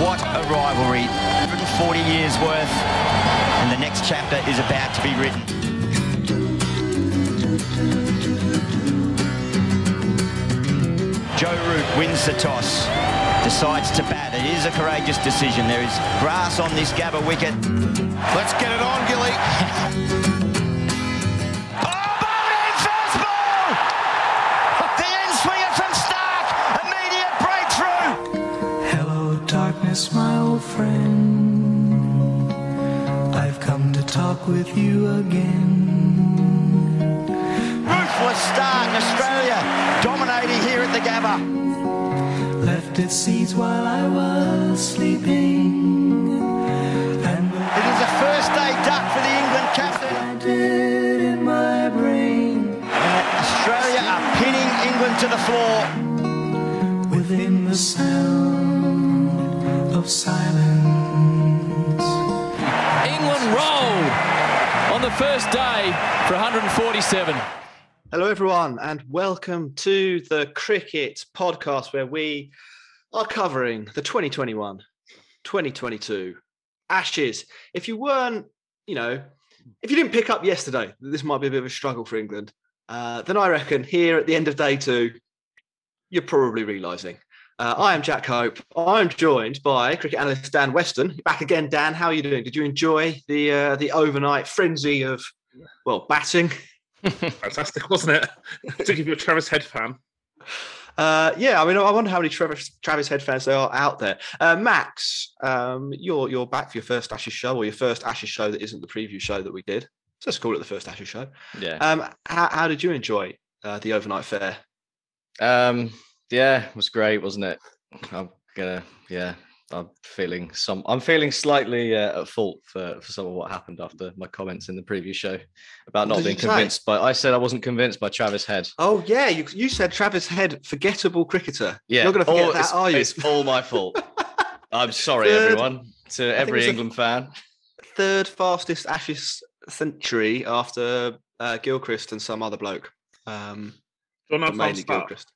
What a rivalry. 140 years worth, and the next chapter is about to be written. Joe Root wins the toss, decides to bat. It is a courageous decision. There is grass on this Gabba wicket. Let's get it on, Gilly. friend. I've come to talk with you again. Ruthless start in Australia, dominating here at the Gabba. Left its seeds while I was sleeping. And it is a first day duck for the England captain. I did in my brain. And Australia are pinning England to the floor. Within the sound of silence. England rolled on the first day for 147. Hello, everyone, and welcome to the Cricket Podcast, where we are covering the 2021 2022 Ashes. If you weren't, you know, if you didn't pick up yesterday, this might be a bit of a struggle for England, uh, then I reckon here at the end of day two, you're probably realising uh, I am Jack Hope. I'm joined by cricket analyst Dan Weston. Back again, Dan. How are you doing? Did you enjoy the uh, the overnight frenzy of well batting? Fantastic, wasn't it? to give you a Travis Head fan. Uh, yeah, I mean, I wonder how many Travis, Travis Head fans there are out there. Uh, Max, um, you're you're back for your first Ashes show, or your first Ashes show that isn't the preview show that we did. So let's call it the first Ashes show. Yeah. Um, how, how did you enjoy uh, the overnight fair? Um, yeah, it was great, wasn't it? I'm gonna, yeah, I'm feeling some. I'm feeling slightly uh, at fault for for some of what happened after my comments in the previous show about not being convinced. But I said I wasn't convinced by Travis Head. Oh yeah, you, you said Travis Head, forgettable cricketer. Yeah, you're going to forget all- that, it's, are you? It's all my fault. I'm sorry, Third- everyone. To it every England fan. Third fastest Ashes century after uh, Gilchrist and some other bloke. Um, Do you want but to know a fun mainly stat? Gilchrist.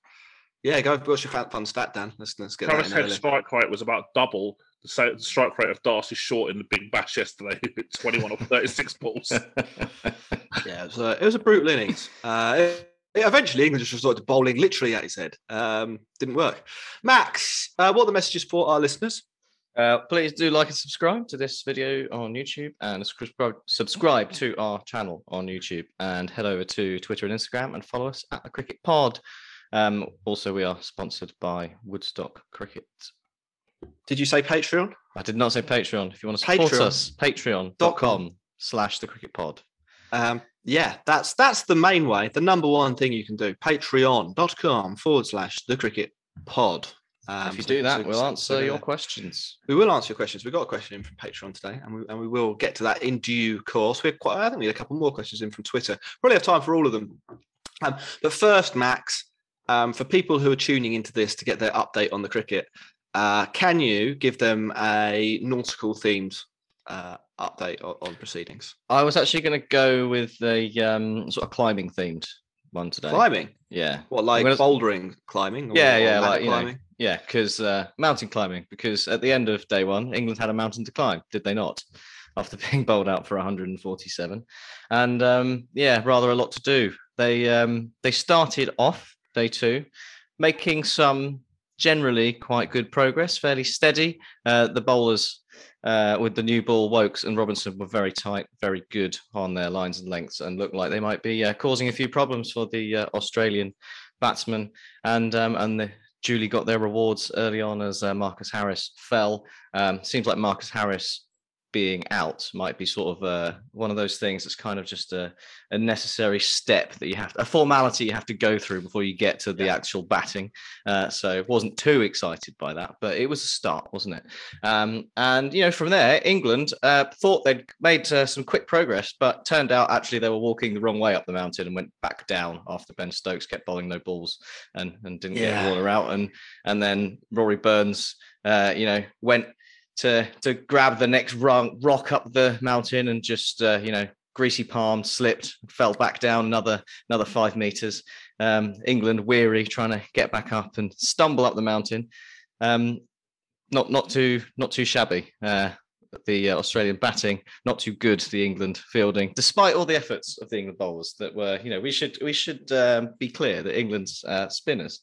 Yeah, go. What's your fun, fun stat, Dan? Let's let's get Travis that in Head's strike rate was about double the strike rate of Darcy Short in the Big Bash yesterday, who hit 21 off 36 balls. Yeah, it was, a, it was a brutal innings. Uh, it- eventually, England just resorted to bowling literally at his head. Um, didn't work. Max, uh, what are the messages for our listeners? Uh, please do like and subscribe to this video on YouTube and subscribe, subscribe to our channel on YouTube and head over to Twitter and Instagram and follow us at the Cricket Pod. Um, also, we are sponsored by Woodstock Cricket. Did you say Patreon? I did not say Patreon. If you want to support Patreon. us, patreon.com slash the cricket pod. Um, yeah, that's that's the main way. The number one thing you can do. Patreon.com forward slash the cricket pod. Um, if you do that, we'll answer your questions. We will answer your questions. We've got a question in from Patreon today, and we, and we will get to that in due course. We're quite, I think we had a couple more questions in from Twitter. Probably have time for all of them. Um, but first, Max, um, for people who are tuning into this to get their update on the cricket, uh, can you give them a nautical themed uh, update on, on proceedings? I was actually going to go with the um, sort of climbing themed one today. Climbing? Yeah. What, like gonna- bouldering climbing? Or, yeah, yeah, like you know, yeah, because uh, mountain climbing. Because at the end of day one, England had a mountain to climb, did they not? After being bowled out for 147, and um, yeah, rather a lot to do. They um, they started off day two, making some generally quite good progress, fairly steady. Uh, the bowlers uh, with the new ball, Woakes and Robinson were very tight, very good on their lines and lengths, and looked like they might be uh, causing a few problems for the uh, Australian batsmen. And um, and the Julie got their rewards early on as uh, Marcus Harris fell. Um, seems like Marcus Harris being out might be sort of uh, one of those things that's kind of just a, a necessary step that you have a formality you have to go through before you get to the actual batting. Uh, so wasn't too excited by that, but it was a start, wasn't it? Um, and you know, from there, England uh, thought they'd made uh, some quick progress, but turned out actually they were walking the wrong way up the mountain and went back down after Ben Stokes kept bowling no balls and, and didn't Yeah. get Warner out, and and then Rory Burns, uh, you know, went to to grab the next rung, rock up the mountain and just uh, you know greasy palm slipped fell back down another another five meters. Um, england weary trying to get back up and stumble up the mountain. Um, not not too not too shabby uh, the uh, Australian batting, not too good. The England fielding, despite all the efforts of the England bowlers that were, you know, we should we should um, be clear that England's uh, spinners,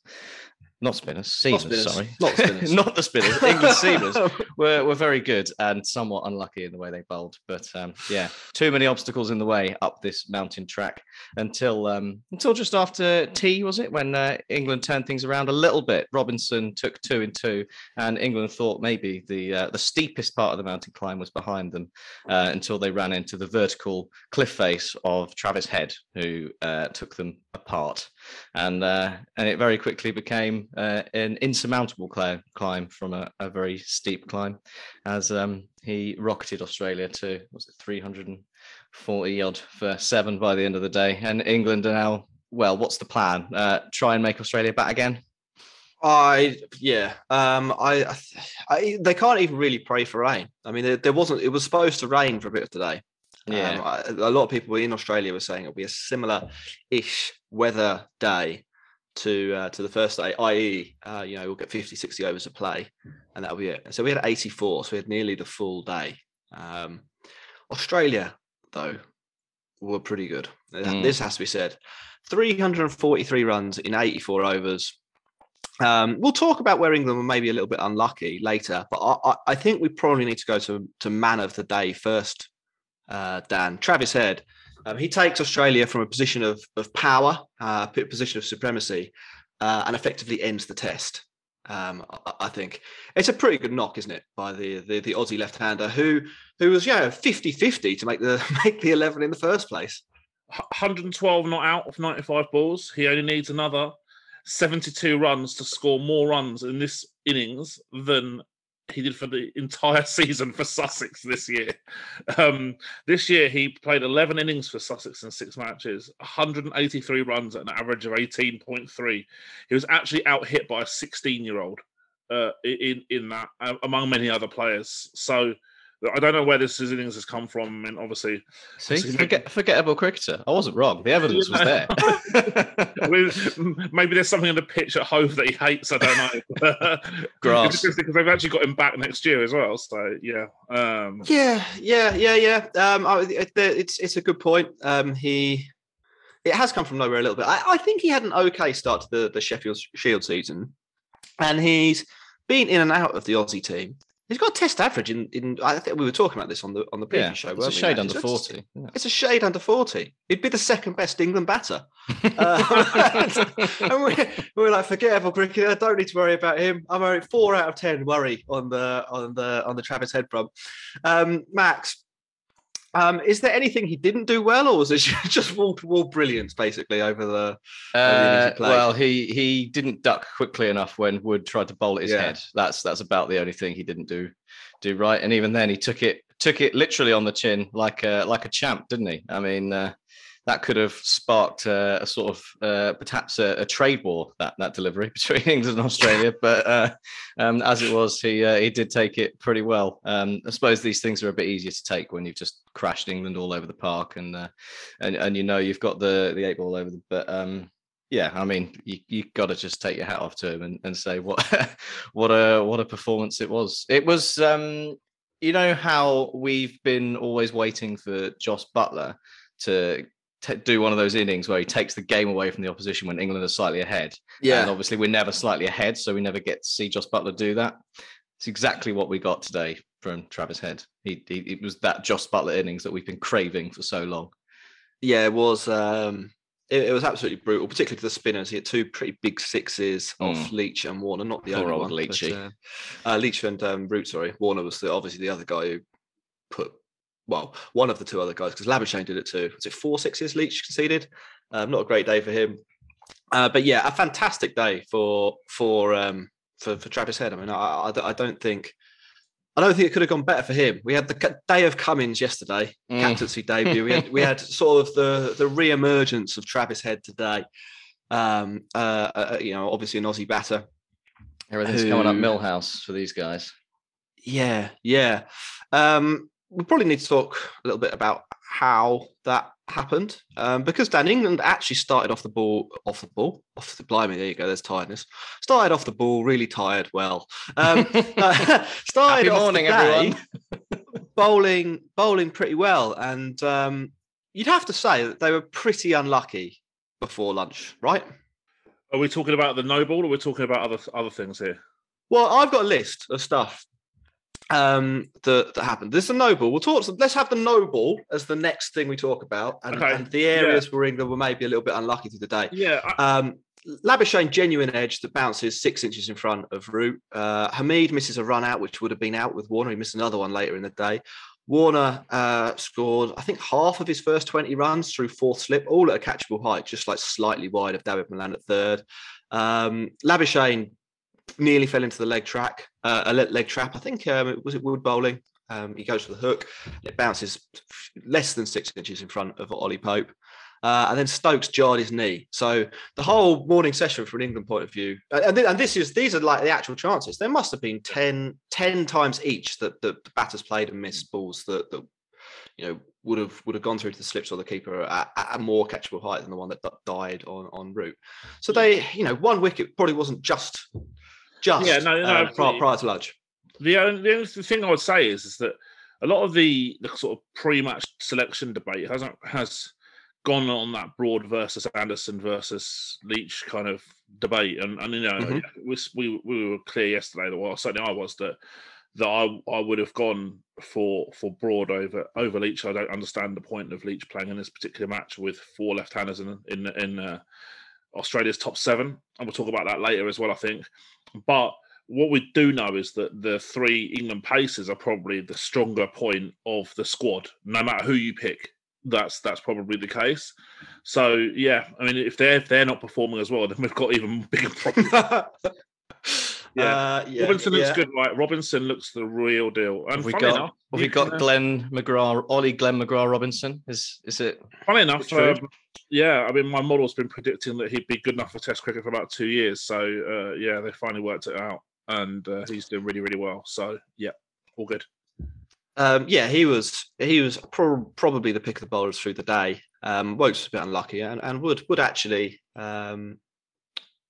not spinners, seamers, spinners, sorry, not spinners. not the spinners, England seamers were, were very good and somewhat unlucky in the way they bowled. But um, yeah, too many obstacles in the way up this mountain track until um, until just after tea, was it? When uh, England turned things around a little bit. Robinson took two and two, and England thought maybe the uh, the steepest part of the mountain climb was behind them uh, until they ran into the vertical cliff face of Travis Head, who uh, took them apart, and uh, and it very quickly became uh, an insurmountable climb, climb from a, a very steep climb, as um, he rocketed Australia to was it 340 odd for seven by the end of the day, and England are now well. What's the plan? Uh, try and make Australia bat again. I yeah. Um, I, I, they can't even really pray for rain. I mean, there, there wasn't. It was supposed to rain for a bit of today. Yeah. Um, a lot of people in Australia were saying it'll be a similar-ish weather day to uh, to the first day, i.e., uh, you know, we'll get 50, 60 overs of play, and that'll be it. So we had 84, so we had nearly the full day. Um, Australia, though, were pretty good. Mm. This has to be said. 343 runs in 84 overs. Um, we'll talk about where England were maybe a little bit unlucky later, but I, I, I think we probably need to go to, to man of the day first, uh, Dan. Travis Head. Um, he takes Australia from a position of, of power, uh, position of supremacy, uh, and effectively ends the test. Um, I, I think it's a pretty good knock, isn't it, by the the, the Aussie left-hander who who was yeah know 50-50 to make the make the eleven in the first place. 112 not out of 95 balls. He only needs another 72 runs to score more runs in this innings than he did for the entire season for Sussex this year. Um, this year, he played 11 innings for Sussex in six matches, 183 runs at an average of 18.3. He was actually out hit by a 16 year old uh, in, in that, among many other players. So I don't know where this innings has come from. And obviously, See, obviously forget, forgettable cricketer. I wasn't wrong. The evidence was there. We- maybe there's something in the pitch at Hove that he hates. I don't know. Grass. because they've actually got him back next year as well. So yeah, um, Yeah, yeah, yeah, yeah. Um, I, it, it's it's a good point. Um, he it has come from nowhere a little bit. I, I think he had an okay start to the the Sheffield Shield season, and he's been in and out of the Aussie team. He's got a test average in, in I think we were talking about this on the on the previous Yeah, show. it's a weren't we, shade under It's- 40, yeah. It's a shade under forty. He'd be the second best England batter. Uh, and we're, we're like forgettable cricketer. Don't need to worry about him. I'm only four out of ten worry on the on the on the Travis Head front. Um, Max, Um, is there anything he didn't do well, or was it just wall to wall brilliance basically over the? over the innings Uh, well, he he didn't duck quickly enough when Wood tried to bowl at his Yeah. head. That's that's about the only thing he didn't do do right. And even then, he took it took it literally on the chin like a like a champ, didn't he? I mean, uh, that could have sparked uh, a sort of uh, perhaps a, a trade war that that delivery between England and Australia. but uh, um, as it was, he uh, he did take it pretty well. Um, I suppose these things are a bit easier to take when you've just crashed England all over the park and uh, and and you know you've got the the eight ball over the but. Um, yeah, I mean, you you got to just take your hat off to him and, and say what what a what a performance it was. It was, um, you know, how we've been always waiting for Jos Buttler to t- do one of those innings where he takes the game away from the opposition when England are slightly ahead. Yeah. and obviously we're never slightly ahead, so we never get to see Jos Buttler do that. It's exactly what we got today from Travis Head. He, he it was that Jos Buttler innings that we've been craving for so long. Yeah, it was. Um, it, it was absolutely brutal, particularly to the spinners. He had two pretty big sixes off Mm. Leach and Warner, not the Poor only old one. but, uh, uh, Leach and um, Root, sorry. Warner was the, obviously the other guy who put, well, one of the two other guys, because Labuschagne did it too. Was it four sixes Leach conceded? Um, not a great day for him. Uh, but yeah, a fantastic day for for um, for, for Travis Head. I mean, I, I, I don't think. I don't think it could have gone better for him. We had the day of Cummins yesterday, Mm. captaincy debut. We had, we had sort of the the re-emergence of Travis Head today. Um, uh, uh, you know, obviously an Aussie batter. Everything's coming up Milhouse for these guys. Yeah, yeah. Um, we probably need to talk a little bit about how that happened um, because Dan England actually started off the ball, off the ball, off the blimey. There you go. There's tiredness. Started off the ball really tired. Well, um, uh, started Happy off morning, the day everyone. bowling, bowling pretty well, and um, you'd have to say that they were pretty unlucky before lunch, right? Are we talking about the no ball, or we're talking about other other things here? Well, I've got a list of stuff um, that, that happened. is a noble. We'll talk. Let's have the noble as the next thing we talk about, and, Okay, and the areas where England were maybe a little bit unlucky through the day. Yeah, I, Um, Labuschagne genuine edge that bounces six inches in front of Root. Uh, Hameed misses a run out, which would have been out with Warner. He missed another one later in the day. Warner uh, scored, I think, half of his first 20 runs through fourth slip, all at a catchable height, just like slightly wide of Dawid Malan at third. Um, Labuschagne nearly fell into the leg track, uh, a leg trap. I think um, it was it Wood bowling. Um, he goes for the hook. It bounces less than six inches in front of Ollie Pope. Uh, and then Stokes jarred his knee. So the whole morning session, from an England point of view, and, thi- and this is these are like the actual chances. There must have been 10, 10 times each that the, the batters played and missed balls that, that you know would have would have gone through to the slips or the keeper at, at a more catchable height than the one that di- died on on route. So they, you know, one wicket probably wasn't just just Yeah, no, no, uh, prior, prior to lunch. The only, the only thing I would say is is that a lot of the, the sort of pre-match selection debate hasn't has gone on that broad versus Anderson versus Leach kind of debate, and and you know Mhm. it was, we we were clear yesterday that well certainly I was that that I I would have gone for for Broad over over Leach. I don't understand the point of Leach playing in this particular match with four left-handers in in in uh, Australia's top seven, and we'll talk about that later as well. I think, but what we do know is that the three England paces are probably the stronger point of the squad, no matter who you pick. That's that's probably the case. So yeah, I mean, if they're if they're not performing as well, then we've got even bigger problems. Yeah. Uh, yeah, Robinson looks yeah. good, right? Robinson looks the real deal. And Have we got, enough, have we got can, uh, Glenn McGrath, Ollie Glenn McGrath Robinson? Is is it? Funny enough, um, yeah. I mean, my model's been predicting that he'd be good enough for Test cricket for about two years. So uh, yeah, they finally worked it out, and uh, he's doing really, really well. So yeah, all good. Um, yeah, he was he was pro- probably the pick of the bowlers through the day. Um, Woakes was a bit unlucky, and, and would would actually um,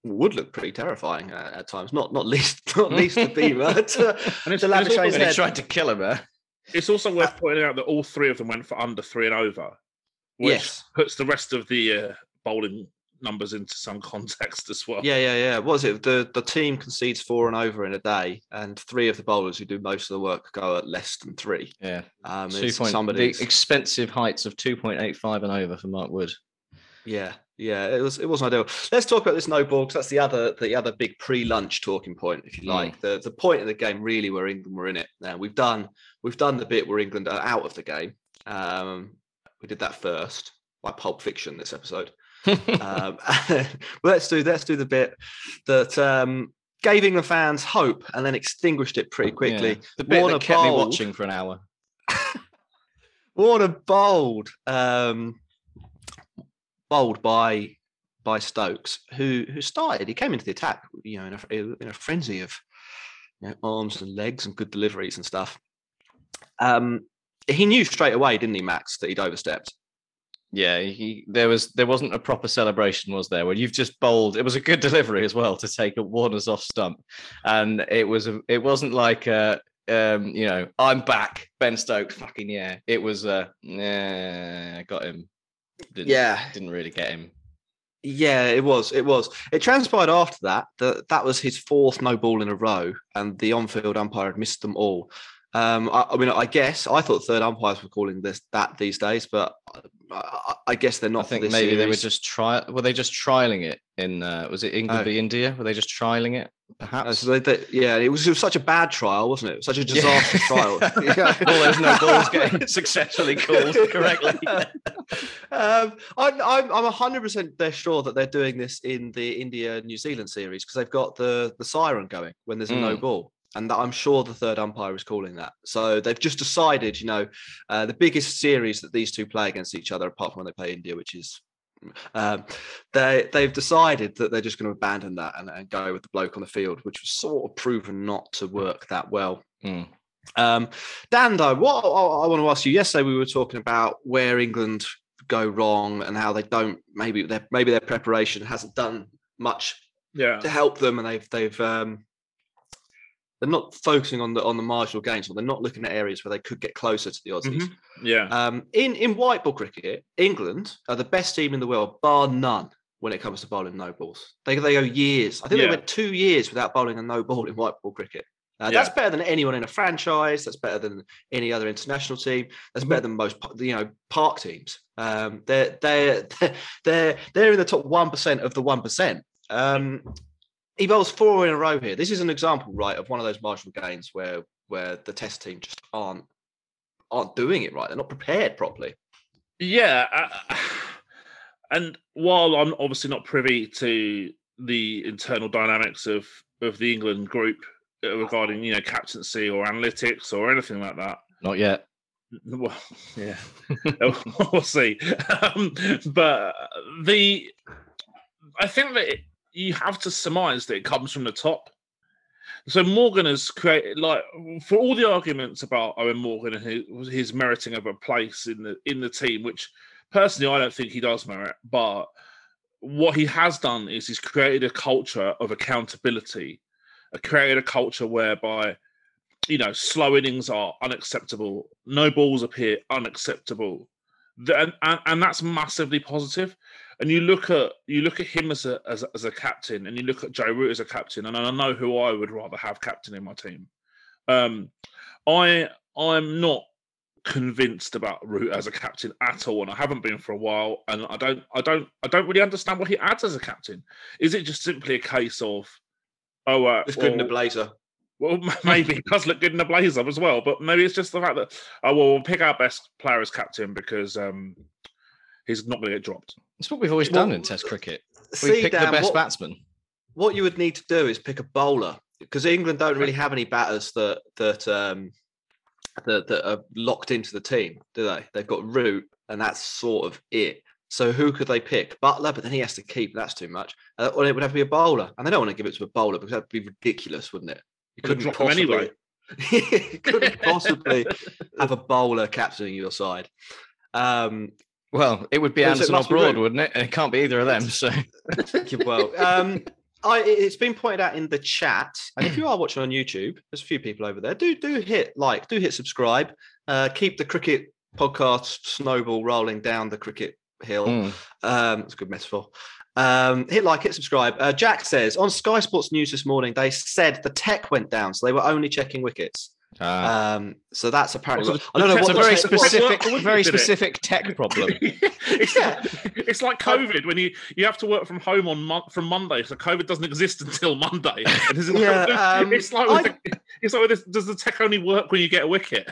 would look pretty terrifying at, at times. Not not least not least the beamer to, And it's, to and it's also- Labuschagne's And he head. tried to kill him, eh? it's also worth pointing out that all three of them went for under three and over, which Yes. puts the rest of the uh, bowling numbers into some context as well. Yeah, yeah, yeah. What was it? The the team concedes four and over in a day, and three of the bowlers who do most of the work go at less than three. Yeah. Um, Two it's point, the expensive heights of two point eight five and over for Mark Wood. Yeah, yeah, it was it wasn't ideal. Let's talk about this no ball because that's the other the other big pre-lunch talking point, if you like. The the point of the game really where England were in it. Now we've done we've done the bit where England are out of the game. Um, we did that first, like Pulp Fiction. This episode. um, let's do let's do the bit that um, gave England fans hope and then extinguished it pretty quickly. Yeah, The bit Warner that kept me watching for an hour. Warner bold, um, bold by by Stokes, who who started. He came into the attack, you know, in a, in a frenzy of you know, arms and legs and good deliveries and stuff. Um, he knew straight away, didn't he, Max, that he'd overstepped. Yeah, he, there was there wasn't a proper celebration, was there? Where you've just bowled. It was a good delivery as well to take a Warner's off stump, and it was a, it wasn't like uh um you know I'm back Ben Stokes fucking yeah. It was uh yeah got him. Didn't, Yeah. didn't really get him. Yeah, it was. It was. It transpired after that that that was his fourth no ball in a row, and the on-field umpire had missed them all. Um, I, I mean, I guess I thought third umpires were calling this that these days, but I, I, I guess they're not. I think maybe they were just try. Were they just trialing it in? Uh, was it England Oh. v India? Were they just trialing it? Perhaps. so they, they- yeah, it was, it was such a bad trial, wasn't it? Such a disastrous trial. Yeah. All those no balls getting successfully called correctly. um, I'm, I'm, I'm 100% they're sure that they're doing this in the India New Zealand series because they've got the, the siren going when there's a no Mm. ball. And that I'm sure the third umpire is calling that. So they've just decided, you know, uh, the biggest series that these two play against each other, apart from when they play India, which is um, they they've decided that they're just going to abandon that and, and go with the bloke on the field, which was sort of proven not to work that well. Mm. Um, Dan, though, what I, I want to ask you. Yesterday, we were talking about where England go wrong and how they don't. Maybe their maybe their preparation hasn't done much Yeah. to help them, and they've they've um, they're not focusing on the on the marginal gains, or they're not looking at areas where they could get closer to the Aussies. Mhm. Yeah. Um, in in white ball cricket, England are the best team in the world, bar none, when it comes to bowling no balls. They they go years. I think Yeah. they went two years without bowling a no ball in white ball cricket. Uh, That's better than anyone in a franchise. That's better than any other international team. That's Mm-hmm. better than most you know park teams. Um, they're they're they're they're in the top one percent of the one percent. Um, he bowls four in a row here. This is an example, right, of one of those marginal gains where where the test team just aren't aren't doing it right. They're not prepared properly. Yeah, uh, and while I'm obviously not privy to the internal dynamics of of the England group uh, regarding you know captaincy or analytics or anything like that, Not yet. well, yeah, we'll see. Um, but the, I think that it, you have to surmise that it comes from the top. So Morgan has created, like, for all the arguments about Eoin Morgan and his, his meriting of a place in the in the team, which personally I don't think he does merit, but what he has done is he's created a culture of accountability, created a culture whereby you know, slow innings are unacceptable. No balls appear unacceptable, and, and and that's massively positive. And you look at you look at him as a as, a- as a captain, and you look at Joe Root as a captain, and I know who I would rather have captain in my team. Um, I I'm not convinced about Root as a captain at all, and I haven't been for a while. And I don't I don't I don't really understand what he adds as a captain. Is it just simply a case of oh, uh, It's good in a well, blazer. well, maybe it does look good in a blazer as well, but maybe it's just the fact that oh well, we'll pick our best player as captain because um he's not going to get dropped. It's what we've always Well, done in Test cricket. We See, pick the best what- batsman. What you would need to do is pick a bowler because England don't really have any batters that that um that, that are locked into the team, do they? They've got Root, and that's sort of it. So who could they pick? Buttler, but then he has to keep. That's too much. Uh, or it would have to be a bowler, and they don't want to give it to a bowler because that'd be ridiculous, wouldn't it? You couldn't drop him possibly. anyway. you couldn't possibly have a bowler captaining your side. Um, Well, it would be Well, so Anderson or must be Broad, wouldn't it? And it can't be either of them. So well, um, I, it- it's been pointed out in the chat, and if you are watching on YouTube, there's a few people over there. Do do hit like, do hit subscribe. Uh, keep the cricket podcast snowball rolling down the cricket hill. Mm. Um, it's a good metaphor. Um, hit like, hit subscribe. Uh, Jack says on Sky Sports News this morning they said the tech went down, so they were only checking wickets. Ah. Um, so that's apparently. So I don't know the what a very specific, What- what very did it? specific tech problem. it's, Yeah. it's like COVID when you, you have to work from home on mon- from Monday, so COVID doesn't exist until Monday. It isn't- Yeah, um, it's like with the, it's like with this, does the tech only work when you get a wicket?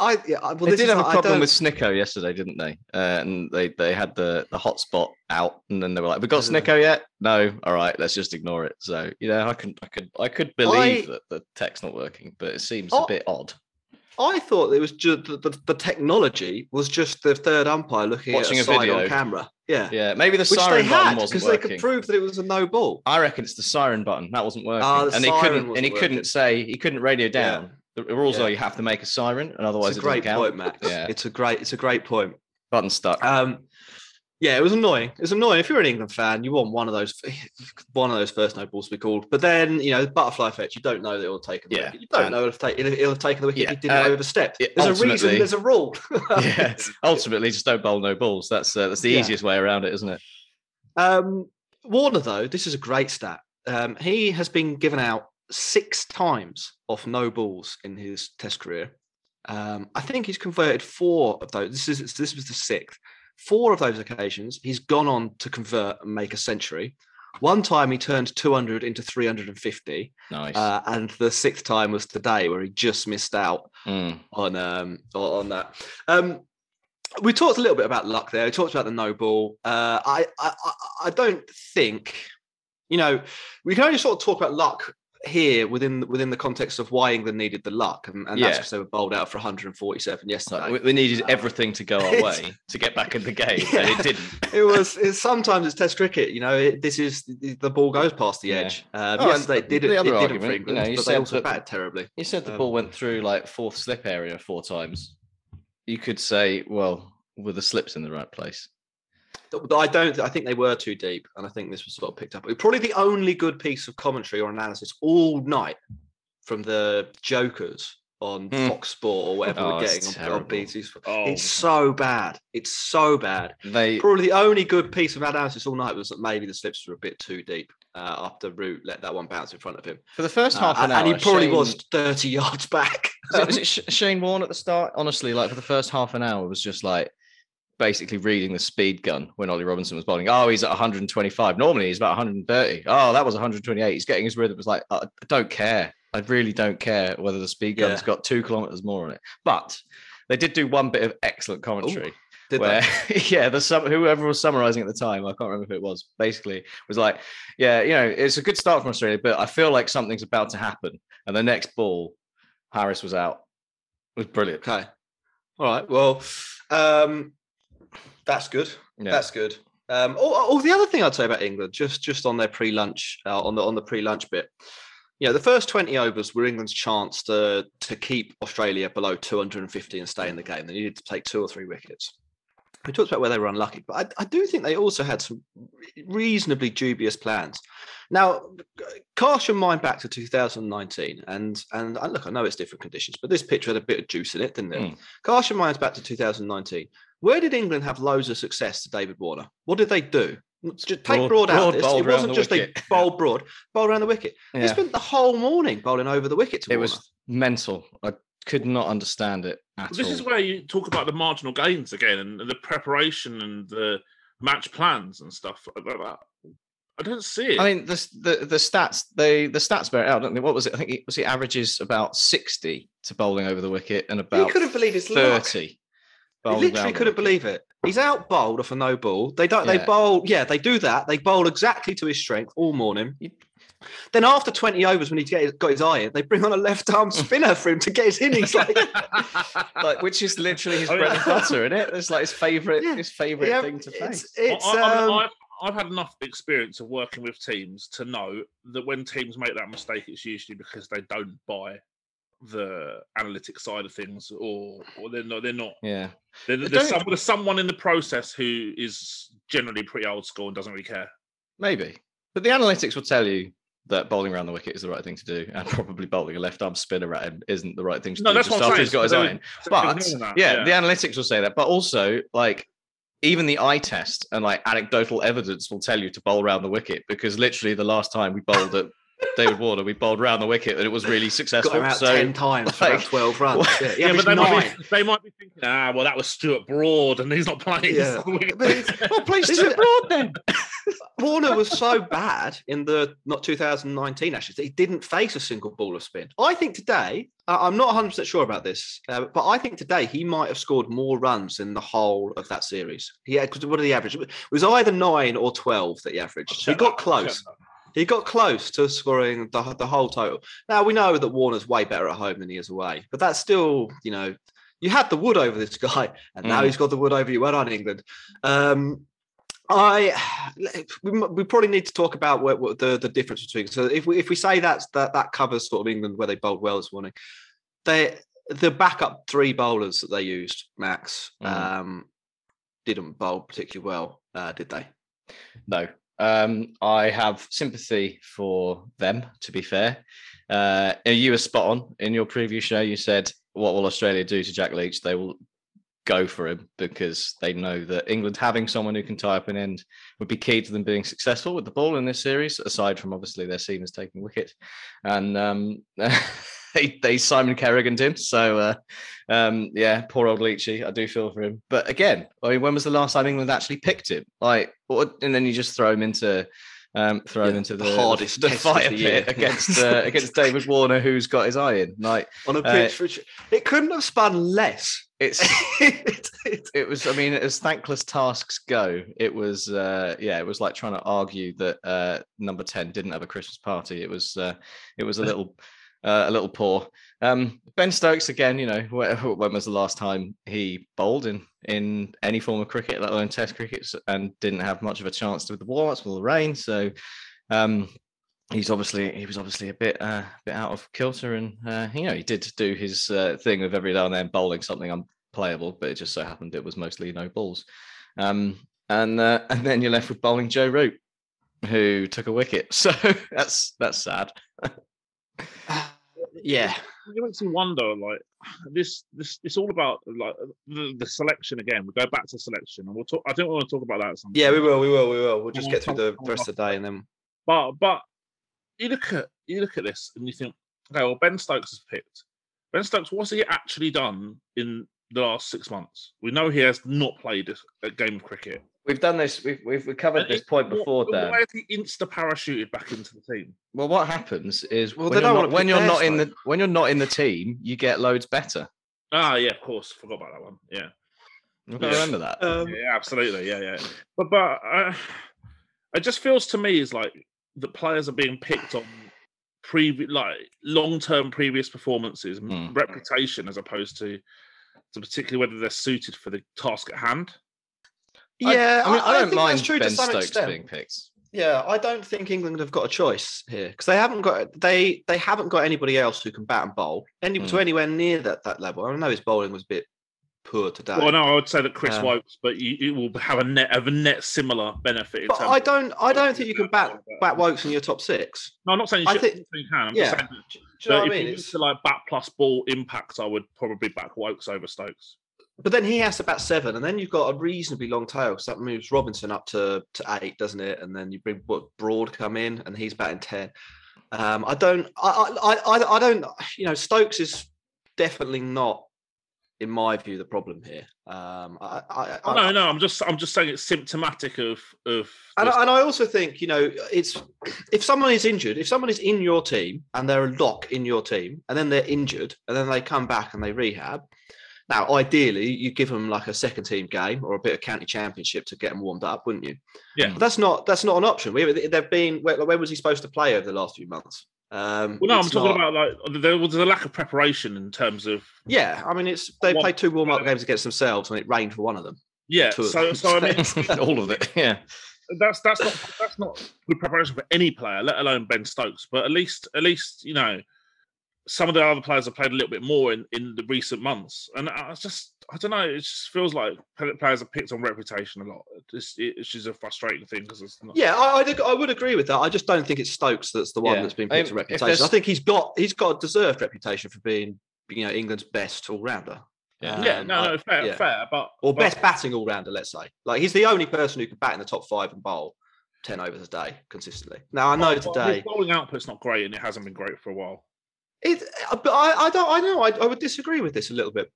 I yeah, well, they did have a problem with Snicko yesterday, didn't they? Uh, and they they had the the hotspot out, and then they were like, "We got Snicko yet? No. All right, let's just ignore it." So you know, I can I could I could believe I- that the tech's not working, but it seems a bit odd. I thought it was just the, the, the technology was just the third umpire looking Watching at a a, side video. on camera. Yeah, Yeah, maybe the which siren button wasn't working. because they could prove that it was a no ball. I reckon it's the siren button that wasn't working, the and he couldn't and he couldn't say he couldn't radio down. The rules Yeah. are you have to make a siren, and otherwise It's a great point, Max. Yeah, It's a great, it's a great point. button stuck. Um, yeah, it was annoying. It was annoying. If you're an England fan, you want one of those, one of those first no balls to be called. But then, you know, butterfly effect. You don't know that it'll take the Yeah, wicket. You don't and- know it'll, take it'll have taken the wicket. Yeah, He didn't uh, overstep. yeah, There's a reason. There's a rule. yeah, ultimately just don't bowl no balls. That's uh, that's the Yeah. easiest way around it, isn't it? Um, Warner, though, this is a great stat. Um, he has been given out six times off no balls in his Test career. Um, I think he's converted four of those. This is this was the sixth. Four of those occasions, he's gone on to convert and make a century. One time he turned 200 into 350, Nice. uh, and the sixth time was today where he just missed out Mm. on um on that. Um, we talked a little bit about luck there. We talked about the no ball. Uh, I, I I I don't think you know we can only sort of talk about luck here within within the context of why England needed the luck, and, and that's because they were bowled out for 147 yesterday. We, we needed everything to go our way to get back in the game, Yeah. and it didn't. it was it's, sometimes it's Test cricket. You know, it, this is the, ball goes past the Yeah. edge. Um, Oh, and yesterday did it, the it other didn't argument, for you England, know, you but they also that- batted terribly. You said the Um, ball went through like fourth slip area four times. You could say, well, were the slips in the right place? Th- I don't. I think they were too deep, and I think this was sort of picked up. Probably the only good piece of commentary or analysis all night from the Jokers on Hmm. Fox Sport or whatever Oh, we're getting on, terrible. on BT's. Oh, It's so bad. It's so bad. They Probably the only good piece of analysis all night was that maybe the slips were a bit too deep uh, after Root let that one bounce in front of him. for the first Uh, half an and, hour, and he probably Shane- was 30 yards back. Was it, was it Sh- Shane Warne at the start? Honestly, like for the first half an hour, was just like basically reading the speed gun when Ollie Robinson was bowling. Oh, he's at 125. Normally he's about 130. Oh, that was 128. He's getting his rhythm. It's like I don't care. I really don't care whether the speed gun's Yeah. got two kilometers more on it. But they did do one bit of excellent commentary. Did where they? yeah, the sum whoever was summarizing at the time, I can't remember who it was. Basically, was like, yeah, you know, it's a good start from Australia, but I feel like something's about to happen. And the next ball, Harris was out. It was brilliant. Okay. All right. Well, um, that's good. Yeah. That's good. Um, oh, oh, the other thing I'd say about England, just just on their pre-lunch, uh, on the on the pre-lunch bit, you know, the first twenty overs were England's chance to to keep Australia below two hundred and fifty and stay in the game. They needed to take two or three wickets. We talked about where they were unlucky, but I, I do think they also had some reasonably dubious plans. Now, cast your mind back to 2019, and and look, I know it's different conditions, but this picture had a bit of juice in it, didn't it? Mm. Cast your minds back to 2019. Where did England have loads of success to David Warner? What did they do? Just take Broad- broad, out. broad of this. It wasn't just wicket. they bowled broad, bowl around the wicket. They Yeah. spent the whole morning bowling over the wicket to It Warner. was mental. I could not understand it at this all. is where you talk about the marginal gains again and the preparation and the match plans and stuff like that. I don't see it. I mean, the, the the stats they the stats bear it out, don't they? What was it? I think it was he averages about sixty to bowling over the wicket and about couldn't believe his luck. thirty. He literally couldn't believe it. He's out bowled off a no ball. They don't. They bowl. Yeah, they do that. They bowl exactly to his strength all morning. Then after twenty overs, when he's get, got his eye in, they bring on a left arm spinner for him to get his innings. Like, like which is literally his Oh, bread and butter, isn't it? It's like his favorite Yeah. his favorite yeah, thing to face. it's, it's I, I, um, I've, I've had enough experience of working with teams to know that when teams make that mistake, it's usually because they don't buy the analytic side of things, or or they're not. They're not. Yeah. There- They there's, some, there's someone in the process who is generally pretty old school and doesn't really care. Maybe. But the analytics will tell you that bowling around the wicket is the right thing to do, and probably bowling a left arm spinner at him isn't the right thing to No, do. that's just what I'm saying. he's got his So eye they- in. so But yeah, yeah. the analytics will say that. But also, like, even the eye test and like anecdotal evidence will tell you to bowl around the wicket because literally the last time we bowled at David Warner, we bowled round the wicket and it was really successful. got him out so, ten times for about like, twelve runs. what- Yeah, Yeah, but they might, be, they might be thinking, ah, well, that was Stuart Broad, and he's not playing. Yeah. But well, play This Stuart Broad then. Warner was so bad in the not 2019 Ashes that he didn't face a single ball of spin. I think today, uh, I'm not 100 percent sure about this, uh, but I think today he might have scored more runs in the whole of that series. He had because what did he average? It was either nine or 12 that he averaged. He got that, close. He got close to scoring the, the whole total. Now we know that Warner's way better at home than he is away, but that's still, you know, you had the wood over this guy, and now Mm. he's got the wood over you. Well done, England. Um, I we, we probably need to talk about what, what the the difference between. So if we if we say that's that that covers sort of England where they bowled well this morning, they the backup three bowlers that they used, Max, Mm. um, didn't bowl particularly well, uh, did they? No. Um, I have sympathy for them, to be fair. Uh, you were spot on in your preview show. You said, What will Australia do to Jack Leach? They will go for him because they know that England having someone who can tie up an end would be key to them being successful with the ball in this series, aside from obviously their seamers taking wicket. And um, they, they Simon Kerrigan him. So, uh, um, yeah, poor old Leachy. I do feel for him. But again, I mean, when was the last time England actually picked him? Like, what, and then you just throw him into. Um, throw him into the the, hardest the, fire the year. pit against uh, against David Warner, who's got his eye in. Like On a Uh, pitch which it couldn't have spun less. it's it was i mean as thankless tasks go it was uh yeah it was like trying to argue that uh number 10 didn't have a christmas party it was uh it was a little uh, a little poor um ben stokes again you know wh- when was the last time he bowled in in any form of cricket let alone test cricket and didn't have much of a chance to with the warm-ups with the rain so um he's obviously he was obviously a bit uh, bit out of kilter, and uh, you know he did do his uh, thing of every now and then bowling something unplayable, but it just so happened it was mostly no balls. Um, and uh, and then you're left with bowling Joe Root, who took a wicket. So that's that's sad. Yeah. It makes me wonder, like this, this, it's all about like the, the selection again. We go back to selection, and we'll talk. I think we want to talk about that. At some Yeah, we will, we will, we will. We'll just get through the rest of the day and then But but you look at you look at this and you think, okay, well Ben Stokes is picked. Ben Stokes, what's he actually done in the last six months? We know he has not played a game of cricket. We've done this. We've we've, we've covered And this it- point before, but Dan. Why is he insta parachuted back into the team? Well, what happens is Well, when, they you're don't not, wanna when you're not in side. the when you're not in the team, you get loads better. Ah, yeah, of course, forgot about that one. Yeah. You've got to Yeah. remember that. Um, yeah, absolutely. Yeah, yeah. But but uh, it just feels to me is like the players are being picked on previous, like long term previous performances, and Hmm. reputation, as opposed to to particularly whether they're suited for the task at hand. Yeah, I, mean, I, don't think mind that's true Ben to some Stokes extent. being picked. Yeah, I don't think England have got a choice here because they haven't got they they haven't got anybody else who can bat and bowl any to Mm. anywhere near that that level. I know his bowling was a bit poor today. Well, no, I would say that Chris Um, Woakes, but you, you will have a net have a net similar benefit. But I don't I don't think you can bat bat Woakes in your top six. No, I'm not saying you, I should, think- I'm you can. I'm yeah. just saying that, Do you know that what I if mean? you need It's- to like bat plus ball impacts, I would probably back Woakes over Stokes. But then he has to bat seven, and then you've got a reasonably long tail because that moves Robinson up to, to eight, doesn't it? And then you bring Broad come in, and he's batting ten. Um, I don't, I, I, I, I don't, you know, Stokes is definitely not, in my view, the problem here. Um, I, I, I, no, no, I'm just I'm just saying it's symptomatic of of and, this- and I also think, you know, it's if someone is injured, if someone is in your team and they're a lock in your team, and then they're injured, and then they come back and they rehab. Now, ideally, you give them like a second team game or a bit of county championship to get them warmed up, wouldn't you? Yeah. But that's not that's not an option. We they've been where, where was he supposed to play over the last few months? Um, Well, no, I'm talking not- about like there was a lack of preparation in terms of Yeah, I mean, it's they played two warm up games against themselves, and it rained for one of them. yeah. So them. so I mean All of it. Yeah. that's that's not that's not good preparation for any player, let alone Ben Stokes. But at least at least you know some of the other players have played a little bit more in in the recent months, and I just I don't know. It just feels like players are picked on reputation a lot. It's it's just a frustrating thing because it's not. Yeah, I, I'd I would agree with that. I just don't think it's Stokes that's the one Yeah. that's been I mean, picked for if reputation. I think he's got he's got a deserved reputation for being you know England's best all rounder. Yeah. Yeah, no, no, um, fair, yeah. fair, but or but- best batting all rounder. Let's say like he's the only person who can bat in the top five and bowl ten overs a day consistently. Now I know but- but today his bowling output's not great, and it hasn't been great for a while. It, uh, but I, I don't. I know. I, I would disagree with this a little bit.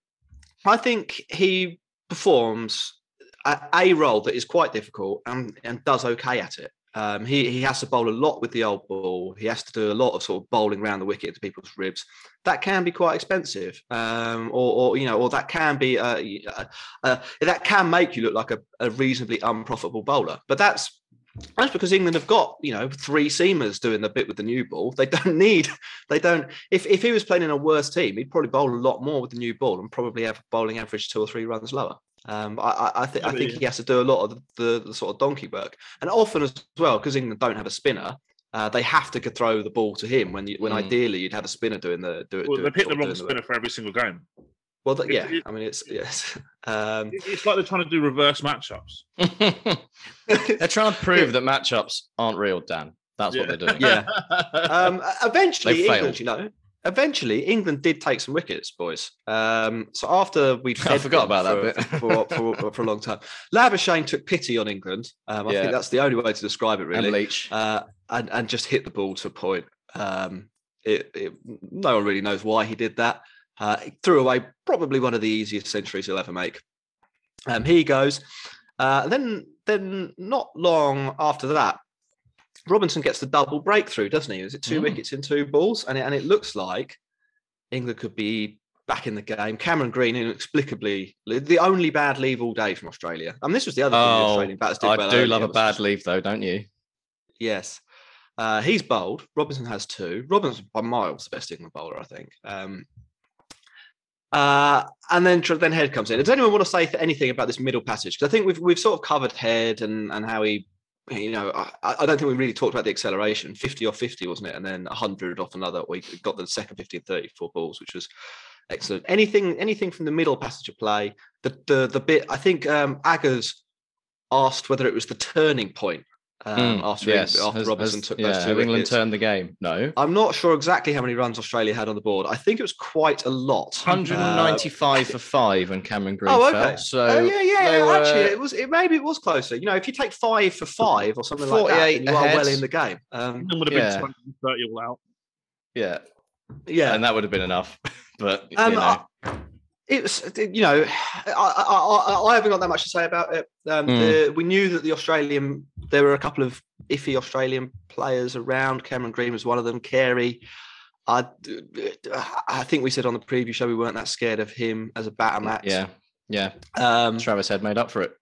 I think he performs a, a role that is quite difficult and, and does okay at it. Um, he he has to bowl a lot with the old ball. He has to do a lot of sort of bowling around the wicket to people's ribs. That can be quite expensive, um, or, or you know, or that can be uh, uh, that can make you look like a, a reasonably unprofitable bowler. But that's that's because England have got you know three seamers doing the bit with the new ball. They don't need they don't. If if he was playing in a worse team, he'd probably bowl a lot more with the new ball and probably have a bowling average two or three runs lower. Um, I, I, I, th- I think he has to do a lot of the, the, sort of donkey work, and often as well because England don't have a spinner. Uh, they have to throw the ball to him when you, when Mm. ideally you'd have a spinner doing the do it. Well, do they pick the wrong doing the spinner for every single game. Well, th- It- yeah, it- I mean it's yes. Um, It's like they're trying to do reverse matchups. They're trying to prove that matchups aren't real, Dan. That's what they're doing. yeah. Um, eventually, England, failed. you know, eventually England did take some wickets, boys. Um, so after we I forgot about that bit. for, for, for, for a long time, Labuschagne took pity on England. Um, I Yeah. think that's the only way to describe it, really. And Leach. uh, and and just hit the ball to a point. Um, it, it, no one really knows why he did that. Uh, threw away probably one of the easiest centuries he'll ever make. Um, here he goes. Uh, then, then not long after that, Robinson gets the double breakthrough, doesn't he? Is it two Mm. wickets in two balls? And it, and it looks like England could be back in the game. Cameron Green, inexplicably, the only bad leave all day from Australia. I mean, this was the other thing the Oh, Australian batters did I well do early. love a bad leave, though, don't you? Yes. Uh, he's bowled. Robinson has two. Robinson by miles the best England bowler, I think. Um, uh, and then then Head comes in. Does anyone want to say anything about this middle passage? Because I think we've we've sort of covered Head and and how he, you know, I, I don't think we really talked about the acceleration. Fifty off fifty, wasn't it? And then hundred off another. We got the second fifty and thirty four balls, which was excellent. Anything anything from the middle passage of play? The the the bit I think um, Aggers asked whether it was the turning point um, Mm, after yes. after Has- Robinson has- took yeah, those two have England wickets. turned the game? No. I'm not sure exactly how many runs Australia had on the board. I think it was quite a lot. Uh, 195 for five when Cameron Green Oh, fell. okay. So oh yeah, yeah. they were Actually, it was. It maybe it was closer. You know, if you take five for five or something like that, 48 then you are well in the game. Um, England would have Yeah. been 230 all out. yeah, yeah, and that would have been enough. But you Um, know, I- it was. You know, I, I, I, I haven't got that much to say about it. Um, Mm. the, we knew that the Australian. There were a couple of iffy Australian players around. Cameron Green was one of them. Carey. I, I think we said on the preview show we weren't that scared of him as a batter match. yeah, yeah. Um, Travis Head made up for it.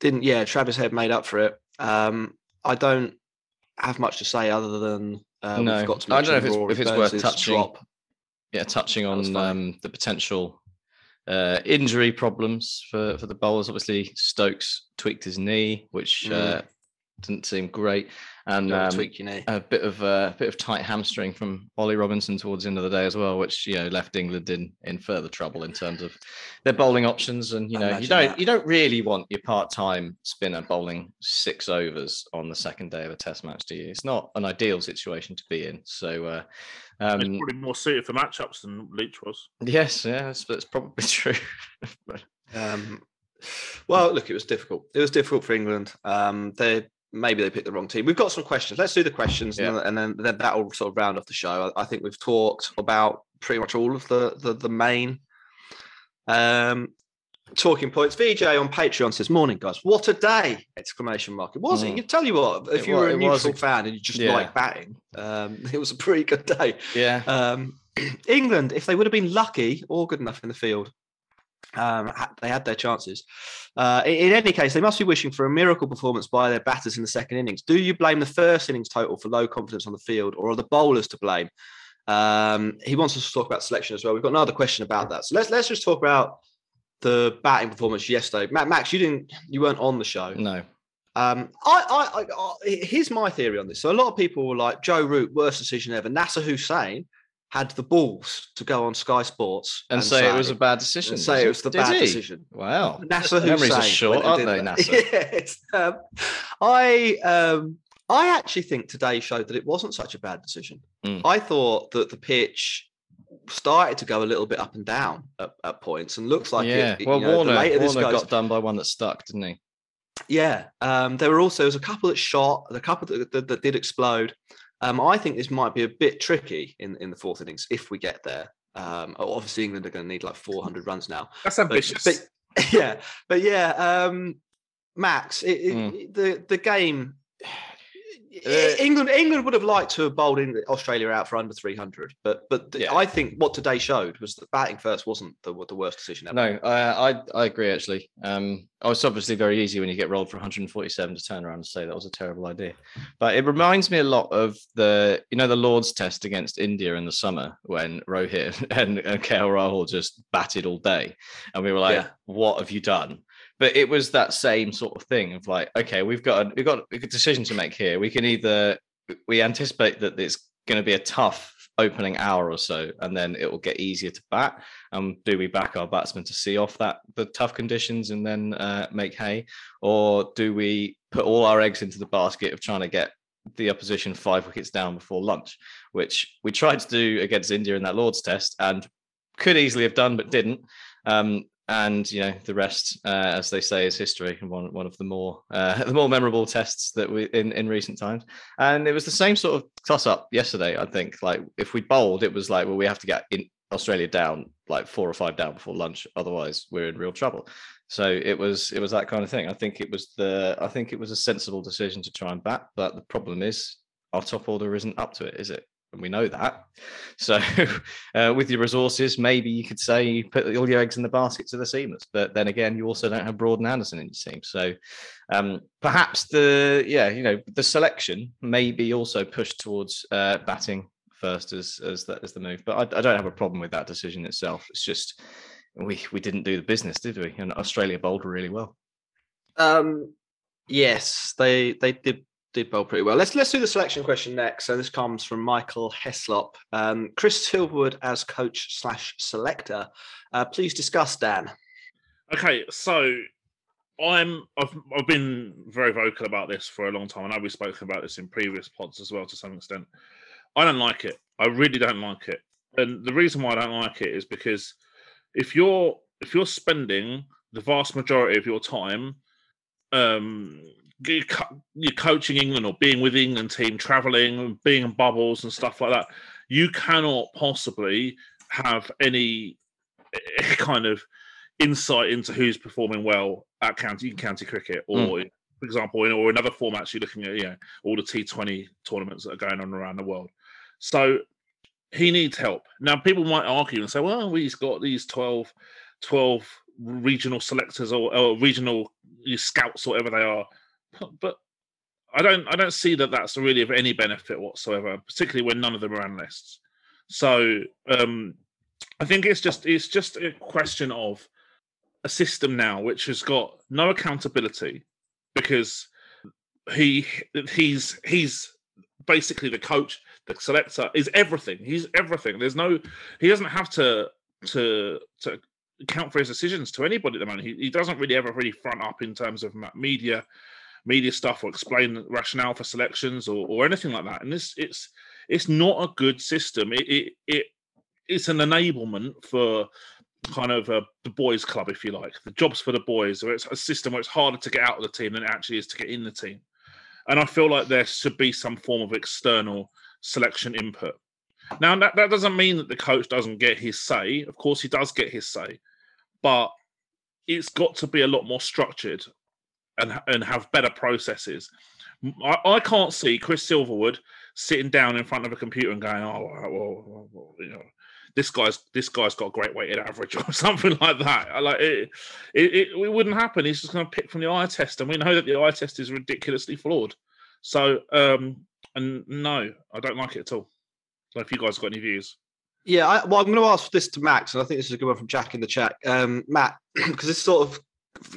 didn't yeah travis head made up for it um i don't have much to say other than uh, no, we've got to I don't know if it's if it's worth touching. drop. Yeah, touching on um, the potential uh, injury problems for for the bowlers. Obviously, Stokes tweaked his knee, which uh, didn't seem great, and um, tweak your knee. a bit of a bit of tight hamstring from Ollie Robinson towards the end of the day as well, which you know left England in in further trouble in terms of their bowling options. And you know you don't that. you don't really want your part time spinner bowling six overs on the second day of a Test match, do you? It's not an ideal situation to be in. So. Uh, um, It's probably more suited for matchups than Leach was. Yes, yeah, that's, that's probably true. But- Um, well, look, it was difficult. It was difficult for England. Um, they maybe they picked the wrong team. We've got some questions. Let's do the questions, and, then, and then then that will sort of round off the show. I, I think we've talked about pretty much all of the the, the main um, talking points. VJ on Patreon says, "Morning, guys. What a day!" Exclamation mark. It was it. Mm. You tell you what, if It you wa- were a was neutral a- fan and you just yeah. like batting, um, it was a pretty good day. yeah, Um, England, if they would have been lucky or good enough in the field, um, they had their chances. Uh, in, in any case, they must be wishing for a miracle performance by their batters in the second innings. Do you blame the first innings total for low confidence on the field, or are the bowlers to blame? Um, he wants us to talk about selection as well. We've got another question about that. So let's let's just talk about the batting performance yesterday. Max, you didn't, you weren't on the show. no, Um, I, I, I, I, here's my theory on this. So a lot of people were like, Joe Root, worst decision ever. Nasser Hussain had the balls to go on Sky Sports and, say, it was a bad decision. and say it was the Did bad he? decision. Wow, Nasser memories are Hussain short, aren't they, that. Nasser? yes. Um, I, um, I actually think today showed that it wasn't such a bad decision. Mm. I thought that the pitch started to go a little bit up and down at, at points, and looks like yeah. it. it- well, you know, Warner, Warner goes- got done by one that stuck, didn't he? yeah, um, there were also there was a couple that shot, a couple that, that, that did explode. Um, I think this might be a bit tricky in, in the fourth innings if we get there. Um, obviously, England are going to need like 400 runs now. That's But- ambitious. But, yeah, but yeah, um, Max, it, it, Mm. the the game. Uh, England England would have liked to have bowled in Australia out for under 300, but but the- I think what today showed was that batting first wasn't the, the worst decision ever. No, I, I I agree actually. Um, oh, it's obviously very easy when you get rolled for 147 to turn around and say that was a terrible idea. But it reminds me a lot of the you know the Lord's Test against India in the summer when Rohit and, and KL Rahul just batted all day, and we were like, Yeah. "What have you done?" But it was that same sort of thing of like, okay, we've got a, we've got a decision to make here. We can either we anticipate that it's going to be a tough opening hour or so, and then it will get easier to bat. Um, do we back our batsmen to see off that the tough conditions and then uh, make hay, or do we put all our eggs into the basket of trying to get the opposition five wickets down before lunch, which we tried to do against India in that Lord's Test and could easily have done but didn't. Um, and you know the rest, uh, as they say, is history. and One one of the more uh, the more memorable tests that we in in recent times. And it was the same sort of toss up yesterday. I think like if we bowled, it was like well we have to get in Australia down like four or five down before lunch, otherwise we're in real trouble. So it was it was that kind of thing. I think it was the I think it was a sensible decision to try and bat, but the problem is our top order isn't up to it, is it? And we know that. So uh, with your resources, maybe you could say you put all your eggs in the basket to the seamers, but then again, you also don't have Broad and Anderson in your team. So um, perhaps the yeah, you know, the selection may be also pushed towards uh, batting first as as as the move. But I, I don't have a problem with that decision itself. It's just we we didn't do the business, did we? And Australia bowled really well. Um, yes, they they did did bowl pretty well. Let's let's do the selection question next. So this comes from Michael Heslop. Um, Chris Silverwood as coach slash selector. Uh, please discuss Dan. Okay, so I'm I've I've been very vocal about this for a long time. I know we've spoken about this in previous pods as well to some extent. I don't like it. I really don't like it. And the reason why I don't like it is because if you're if you're spending the vast majority of your time um you're coaching England or being with England team, traveling, and being in bubbles and stuff like that, you cannot possibly have any eh, kind of insight into who's performing well at county county cricket or Mm. for example in or in other formats you're looking at you know all the T20 tournaments that are going on around the world so he needs help now people might argue and say well he's got these 12 12 regional selectors or, or regional scouts or whatever they are but- I don't I don't see that that's really of any benefit whatsoever particularly when none of them are analysts so um I think it's just it's just a question of a system now which has got no accountability because he he's he's basically the coach, the selector is everything. He's everything. There's no he doesn't have to to to account for his decisions to anybody at the moment. He, he doesn't really ever really front up in terms of media media stuff or explain the rationale for selections or, or anything like that. And this it's it's not a good system. It it, it it's an enablement for kind of a, the boys club, if you like, the jobs for the boys, or it's a system where it's harder to get out of the team than it actually is to get in the team. And I feel like there should be some form of external selection input. Now that, that doesn't mean that the coach doesn't get his say. Of course, he does get his say, but it's got to be a lot more structured and and have better processes. I, I can't see Chris Silverwood sitting down in front of a computer and going, "Oh, well, well, well, you know, this guy's this guy's got a great weighted average or something like that." Like it, it, it, it wouldn't happen. He's just going to pick from the eye test, and we know that the eye test is ridiculously flawed. So, um, and no, I don't like it at all. So, if you guys got any views, Yeah, I, well, I'm going to ask this to Max, and I think this is a good one from Jack in the chat. Um, Matt, because this sort of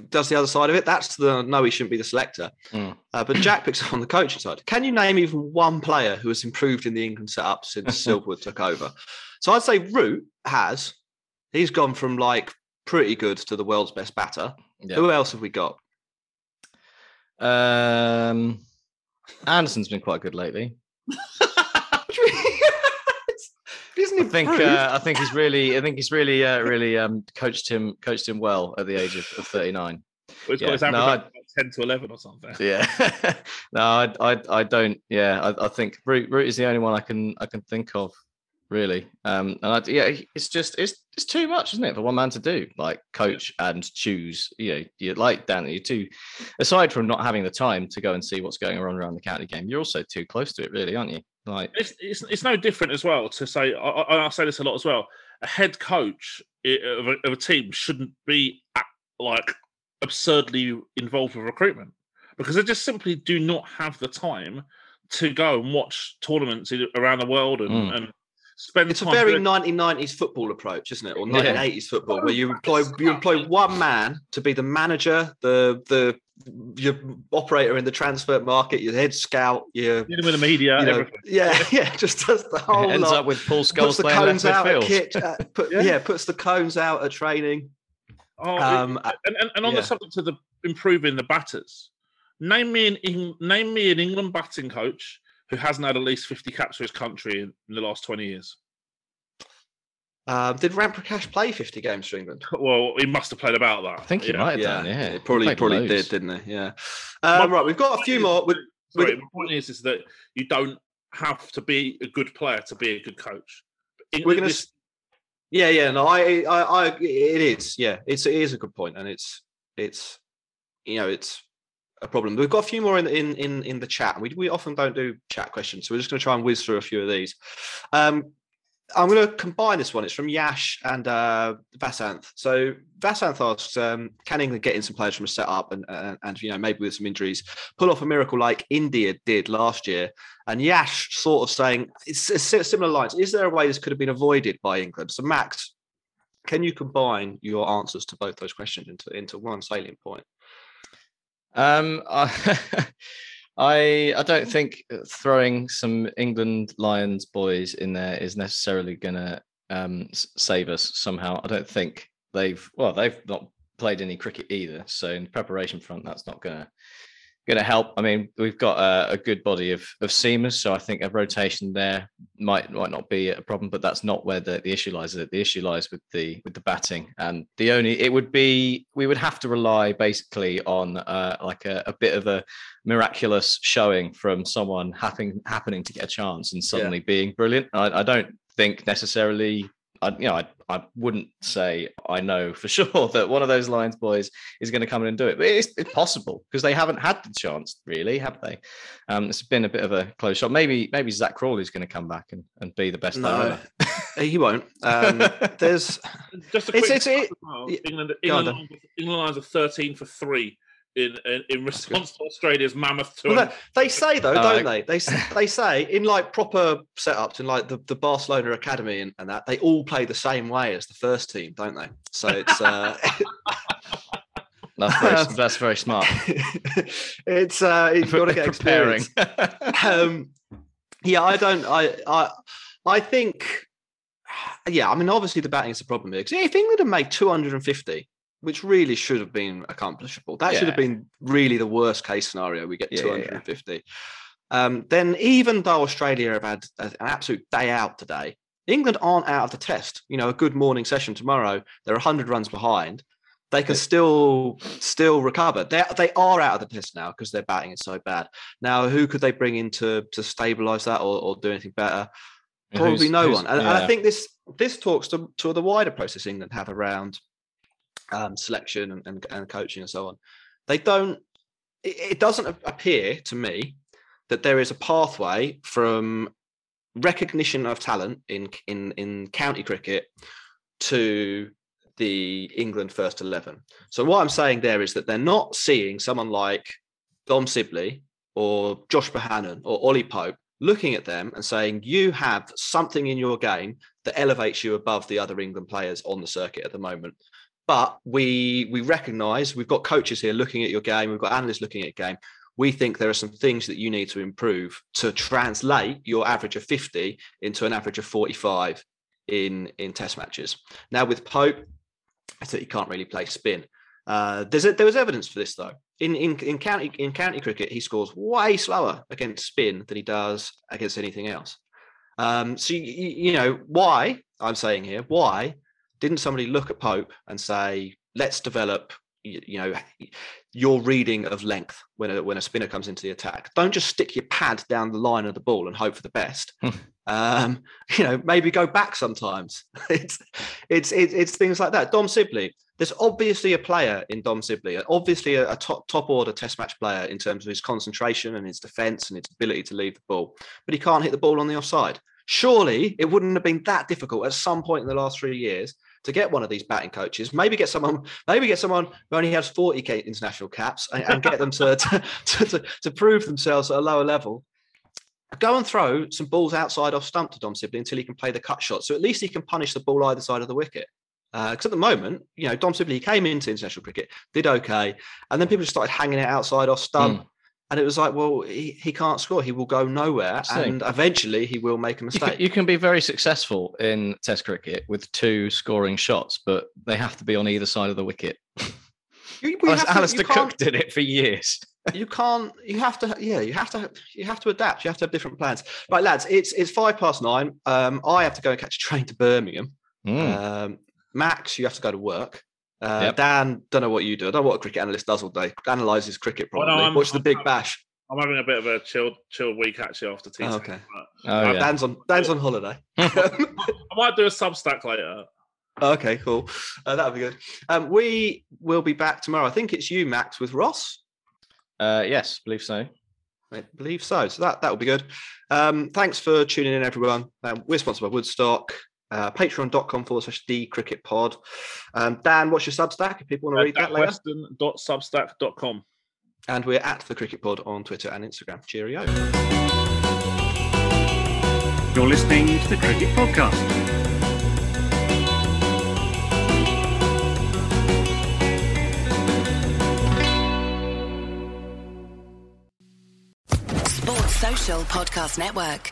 does the other side of it. That's the no, he shouldn't be the selector. Mm. Uh, but Jack picks up on the coaching side. Can you name even one player who has improved in the England setup since Silverwood took over? So I'd say Root has. He's gone from like pretty good to the world's best batter. Yeah. Who else have we got? Um, Anderson's been quite good lately. Isn't I think uh, I think he's really I think he's really uh, really um, coached him coached him well at the age of, of 39. Well, Yeah, no, like I- ten to eleven or something. Yeah, no, I, I, I don't. Yeah, I, I think Root, Root is the only one I can I can think of. really. Um, and I, yeah, it's just it's it's too much, isn't it, for one man to do? Like coach and choose. You know, you like Dan, you too. Aside from not having the time to go and see what's going on around the county game, you're also too close to it, really, aren't you? Like It's, it's, it's no different as well to say, I, I, I say this a lot as well. A head coach of a, of a team shouldn't be like absurdly involved with recruitment because they just simply do not have the time to go and watch tournaments around the world and, Mm. and spend It's a time. very doing- 1990s football approach, isn't it? Or Yeah. football, where you employ you employ one man to be the manager, the the your operator in the transfer market, your head scout, your dealing with the media, you know, yeah, yeah, just does the whole ends lot. up with Paul puts the playing cones out at midfield. kit, uh, put, Yeah. yeah. puts the cones out at training. Oh, Um, uh, and, and, and on yeah. the subject of the improving the batters, name me an name me an England batting coach who hasn't had at least fifty caps for his country in, in the last twenty years. Um, did Ramprakash play 50 games for England? Well, he must have played about that. I think he yeah. might have done. Yeah, he probably Played probably loads. did, didn't he? Yeah. Um, right, we've got a few is- more. With, Sorry, with- my point is, is that you don't have to be a good player to be a good coach. In- we're gonna. Yeah, yeah. No, I, I, I. It is. Yeah, it's it is a good point, and it's it's you know it's a problem. We've got a few more in in in, in the chat. We we often don't do chat questions, so we're just going to try and whiz through a few of these. Um, I'm going to combine this one. It's from Yash and uh, Vasanth. So Vasanth asks, um, can England get in some players from a setup and, and and you know maybe with some injuries, pull off a miracle like India did last year? And Yash sort of saying it's, it's similar lines. Is there a way this could have been avoided by England? So Max, can you combine your answers to both those questions into into one salient point? Um, I, I I don't think throwing some England Lions boys in there is necessarily going to um, save us somehow. I don't think they've well they've not played any cricket either, so in preparation front, that's not going to going to help. I mean, we've got a, a good body of of seamers, so I think a rotation there might might not be a problem, but that's not where the, the issue lies. The the issue lies with the with the batting, and the only it would be we would have to rely basically on uh, like a, a bit of a miraculous showing from someone happening happening to get a chance and suddenly being brilliant. I, I don't think necessarily. I, you know, I, I wouldn't say I know for sure that one of those Lions boys is going to come in and do it, but it's, it's possible because they haven't had the chance, really, have they? Um, it's been a bit of a close shot. Maybe, maybe Zak Crawley's going to come back and, and be the best player No, he won't. Um, there's Just a It's- quick it's- it- well, yeah, England, England, Lions- England Lions are thirteen for three in in, in response to Australia's mammoth tour. Well, they, they say though, don't they? They they say in like proper setups in like the, the Barcelona academy and, and that they all play the same way as the first team, don't they? So it's uh, That's very, that's very smart. it's uh, you've got to get Preparing. experience. um, yeah, I don't. I I I think. Yeah, I mean, obviously the batting is the problem here. 'Cause if England had made 250, which really should have been accomplishable, that should have been really the worst case scenario. We get Yeah, yeah, yeah. 250. Um, then even though Australia have had an absolute day out today, England aren't out of the test. You know, a good morning session tomorrow. They're 100 runs behind. They can still still recover. They they are out of the test now because their batting is so bad. Now, who could they bring in to to stabilise that or, or do anything better? Probably Who's- no one. And, and I think this this talks to, to the wider process England have around um, selection and, and, and coaching and so on. They don't. It, doesn't appear to me that there is a pathway from recognition of talent in in in county cricket to the England first 11. So what I'm saying there is that they're not seeing someone like Dom Sibley or Josh Bohannon or Ollie Pope looking at them and saying you have something in your game that elevates you above the other England players on the circuit at the moment. But we we recognise we've got coaches here looking at your game, we've got analysts looking at game. We think there are some things that you need to improve to translate your average of 50 into an average of 45 in in test matches. Now with Pope, I think he can't really play spin. Uh, there's a, there was evidence for this though. In, in in county in county cricket, he scores way slower against spin than he does against anything else. Um, so you, you know why I'm saying here why didn't somebody look at Pope and say let's develop you, know your reading of length when a, when a spinner comes into the attack. Don't just stick your pad down the line of the ball and hope for the best. um, you know, maybe go back sometimes. it's, it's it's it's things like that. Dom Sibley. There's obviously a player in Dom Sibley, obviously a, a top top order Test match player in terms of his concentration and his defence and his ability to leave the ball, but he can't hit the ball on the offside. Surely it wouldn't have been that difficult at some point in the last three years to get one of these batting coaches. Maybe get someone, maybe get someone who only has 40 international caps and, and get them to, to, to, to, prove themselves at a lower level. Go and throw some balls outside off stump to Dom Sibley until he can play the cut shot. So at least he can punish the ball either side of the wicket. Because uh, at the moment, you know, Dom Sibley came into international cricket, did okay, and then people just started hanging it outside off stump. Mm. And it was like, well, he, he can't score. He will go nowhere. And eventually he will make a mistake. You can, you can, be very successful in Test cricket with two scoring shots, but they have to be on either side of the wicket. You, well, Alastair Cook did it for years. you can't. You have to. Yeah, you have to. You have to adapt. You have to have different plans. Right, lads. It's it's five past nine. Um, I have to go and catch a train to Birmingham. Mm. Um, Max, you have to go to work. Uh, yep. Dan, don't know what you do. I don't know what a cricket analyst does all day. Analyzes cricket probably. Well, no, Watch the Big Bash. I'm having a bit of a chilled, chilled week actually after tea. Oh, okay. Oh, yeah. Dan's on Dan's on holiday. I might do a Substack later. Okay, cool. Uh, that'll be good. Um, we will be back tomorrow. I think it's you, Max, with Ross. Uh, yes, believe so. I believe so. So that that will be good. Um, thanks for tuning in, everyone. Um, we're sponsored by Woodstock uh, patreon.com forward slash the cricket pod. Um, Dan, what's your Substack if people want to uh, read that later? Weston.substack.com. And we're at the cricket pod on Twitter and Instagram. Cheerio. You're listening to the Cricket Podcast. Sports Social Podcast Network.